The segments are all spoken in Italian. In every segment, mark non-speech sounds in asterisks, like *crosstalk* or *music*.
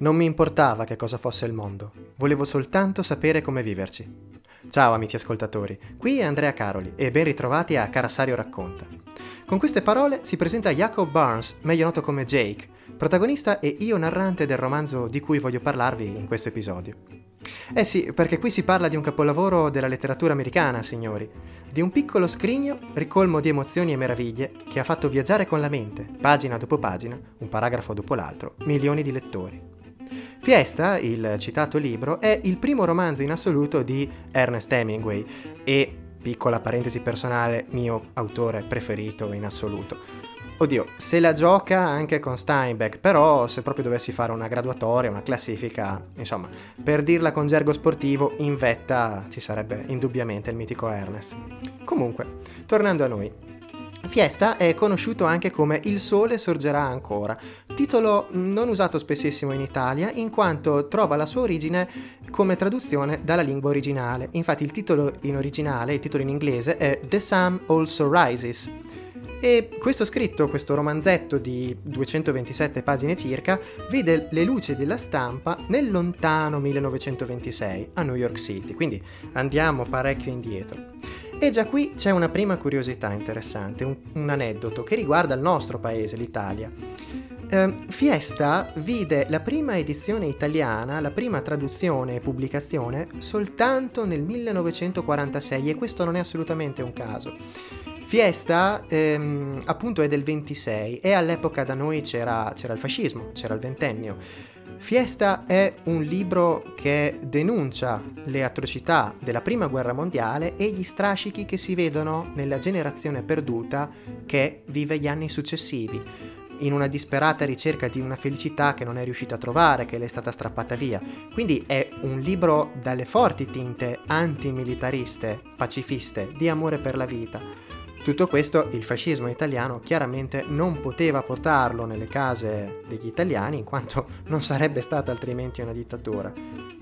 Non mi importava che cosa fosse il mondo, volevo soltanto sapere come viverci. Ciao amici ascoltatori, qui è Andrea Caroli e ben ritrovati a Carasario Racconta. Con queste parole si presenta Jacob Barnes, meglio noto come Jake, protagonista e io narrante del romanzo di cui voglio parlarvi in questo episodio. Eh sì, perché qui si parla di un capolavoro della letteratura americana, signori, di un piccolo scrigno ricolmo di emozioni e meraviglie che ha fatto viaggiare con la mente, pagina dopo pagina, un paragrafo dopo l'altro, milioni di lettori. Fiesta, il citato libro, è il primo romanzo in assoluto di Ernest Hemingway e, piccola parentesi personale, mio autore preferito in assoluto. Oddio, se la gioca anche con Steinbeck, però se proprio dovessi fare una graduatoria, una classifica, insomma, per dirla con gergo sportivo, in vetta ci sarebbe indubbiamente il mitico Ernest. Comunque, tornando a noi, Fiesta è conosciuto anche come Il sole sorgerà ancora, titolo non usato spessissimo in Italia in quanto trova la sua origine come traduzione dalla lingua originale. Infatti il titolo in originale, il titolo in inglese è The Sun Also Rises. E questo scritto, questo romanzetto di 227 pagine circa, vide le luci della stampa nel lontano 1926 a New York City, quindi andiamo parecchio indietro. E già qui c'è una prima curiosità interessante, un, un aneddoto che riguarda il nostro paese, l'Italia. Eh, Fiesta vide la prima edizione italiana, la prima traduzione e pubblicazione soltanto nel 1946 e questo non è assolutamente un caso. Fiesta ehm, appunto è del 26 e all'epoca da noi c'era, c'era il fascismo, c'era il ventennio. Fiesta è un libro che denuncia le atrocità della Prima Guerra Mondiale e gli strascichi che si vedono nella generazione perduta che vive gli anni successivi, in una disperata ricerca di una felicità che non è riuscita a trovare, che le è stata strappata via. Quindi è un libro dalle forti tinte antimilitariste, pacifiste, di amore per la vita tutto questo il fascismo italiano chiaramente non poteva portarlo nelle case degli italiani in quanto *laughs* non sarebbe stata altrimenti una dittatura.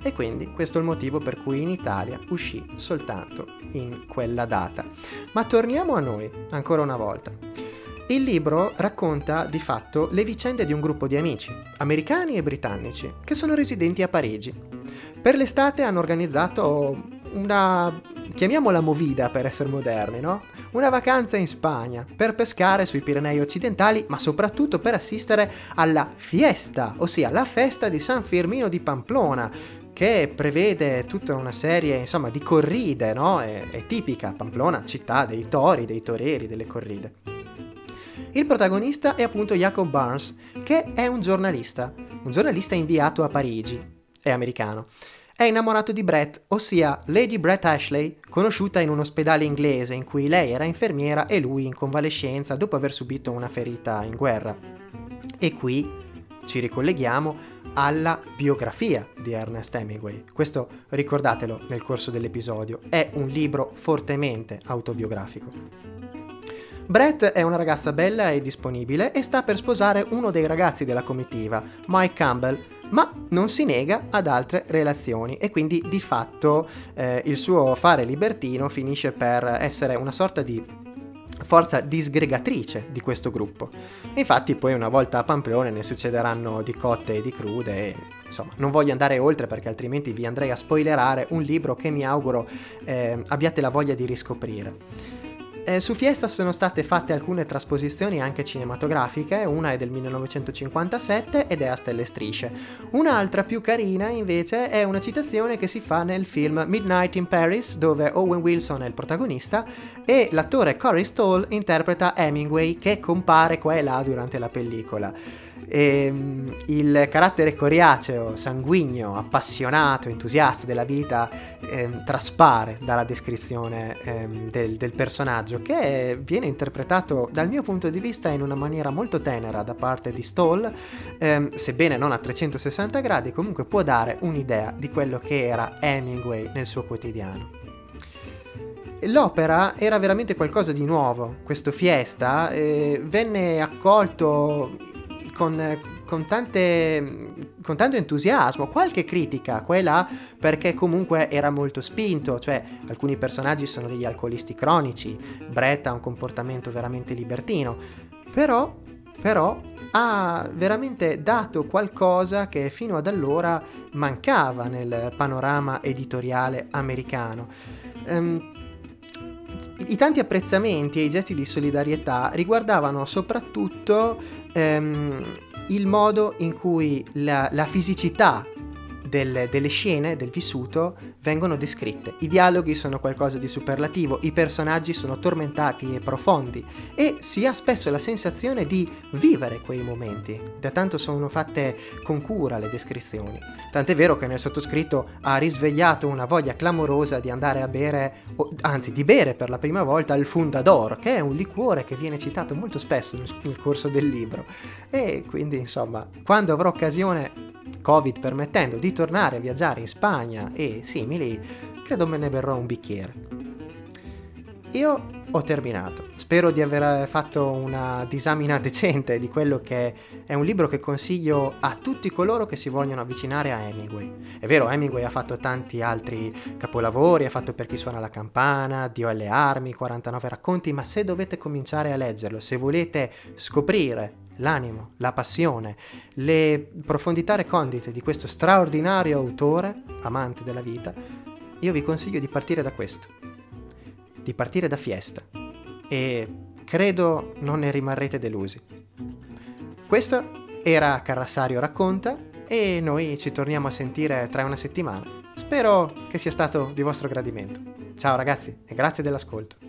E quindi questo è il motivo per cui in Italia uscì soltanto in quella data. Ma torniamo a noi, ancora una volta. Il libro racconta di fatto le vicende di un gruppo di amici, americani e britannici, che sono residenti a Parigi. Per l'estate hanno organizzato una chiamiamola movida per essere moderni, no? Una vacanza in Spagna, per pescare sui Pirenei occidentali, ma soprattutto per assistere alla fiesta, ossia la festa di San Firmino di Pamplona, che prevede tutta una serie insomma, di corride, no? È, è tipica Pamplona, città dei tori, dei toreri, delle corride. Il protagonista è appunto Jacob Barnes, che è un giornalista, un giornalista inviato a Parigi, è americano è innamorato di Brett, ossia Lady Brett Ashley, conosciuta in un ospedale inglese in cui lei era infermiera e lui in convalescenza dopo aver subito una ferita in guerra. E qui ci ricolleghiamo alla biografia di Ernest Hemingway. Questo ricordatelo nel corso dell'episodio, è un libro fortemente autobiografico. Brett è una ragazza bella e disponibile e sta per sposare uno dei ragazzi della comitiva, Mike Campbell, ma non si nega ad altre relazioni e quindi di fatto eh, il suo fare libertino finisce per essere una sorta di forza disgregatrice di questo gruppo. infatti poi una volta a Pamplone ne succederanno di cotte e di crude e insomma non voglio andare oltre perché altrimenti vi andrei a spoilerare un libro che mi auguro eh, abbiate la voglia di riscoprire. Eh, su Fiesta sono state fatte alcune trasposizioni anche cinematografiche, una è del 1957 ed è a stelle strisce. Un'altra più carina invece è una citazione che si fa nel film Midnight in Paris dove Owen Wilson è il protagonista e l'attore Corey Stoll interpreta Hemingway che compare qua e là durante la pellicola. E, ehm, il carattere coriaceo, sanguigno, appassionato, entusiasta della vita eh, traspare dalla descrizione eh, del, del, personaggio che viene interpretato dal mio punto di vista in una maniera molto tenera da parte di Stoll, eh, sebbene non a 360 gradi, comunque può dare un'idea di quello che era Hemingway nel suo quotidiano. L'opera era veramente qualcosa di nuovo, questo Fiesta venne accolto con, con, tante, con tanto entusiasmo, qualche critica qua e là, perché comunque era molto spinto, cioè alcuni personaggi sono degli alcolisti cronici, Brett ha un comportamento veramente libertino, però però ha veramente dato qualcosa che fino ad allora mancava nel panorama editoriale americano. Um, i tanti apprezzamenti e i gesti di solidarietà riguardavano soprattutto um, il modo in cui la, la fisicità del, delle scene, del vissuto, vengono descritte. I dialoghi sono qualcosa di superlativo, i personaggi sono tormentati e profondi e si ha spesso la sensazione di vivere quei momenti. Da tanto sono fatte con cura le descrizioni. Tant'è vero che nel sottoscritto ha risvegliato una voglia clamorosa di andare a bere, anzi di bere per la prima volta il Fundador, che è un liquore che viene citato molto spesso nel corso del libro. E quindi insomma, quando avrò occasione Covid permettendo, di tornare a viaggiare in Spagna e simili, credo me ne berrò un bicchiere. Io ho terminato. Spero di aver fatto una disamina *laughs* decente di quello che è un libro che consiglio a tutti coloro che si vogliono avvicinare a Hemingway. È vero, Hemingway ha fatto tanti altri capolavori, ha fatto Per chi suona la campana, Dio alle armi, 49 racconti, ma se dovete cominciare a leggerlo, se volete scoprire l'animo, la passione, le profondità recondite di questo straordinario autore, amante della vita, io vi consiglio di partire da questo, di partire da Fiesta e credo non ne rimarrete delusi. Questo era Carrassario Racconta e noi ci torniamo a sentire tra una settimana. Spero che sia stato di vostro gradimento. Ciao ragazzi e grazie dell'ascolto.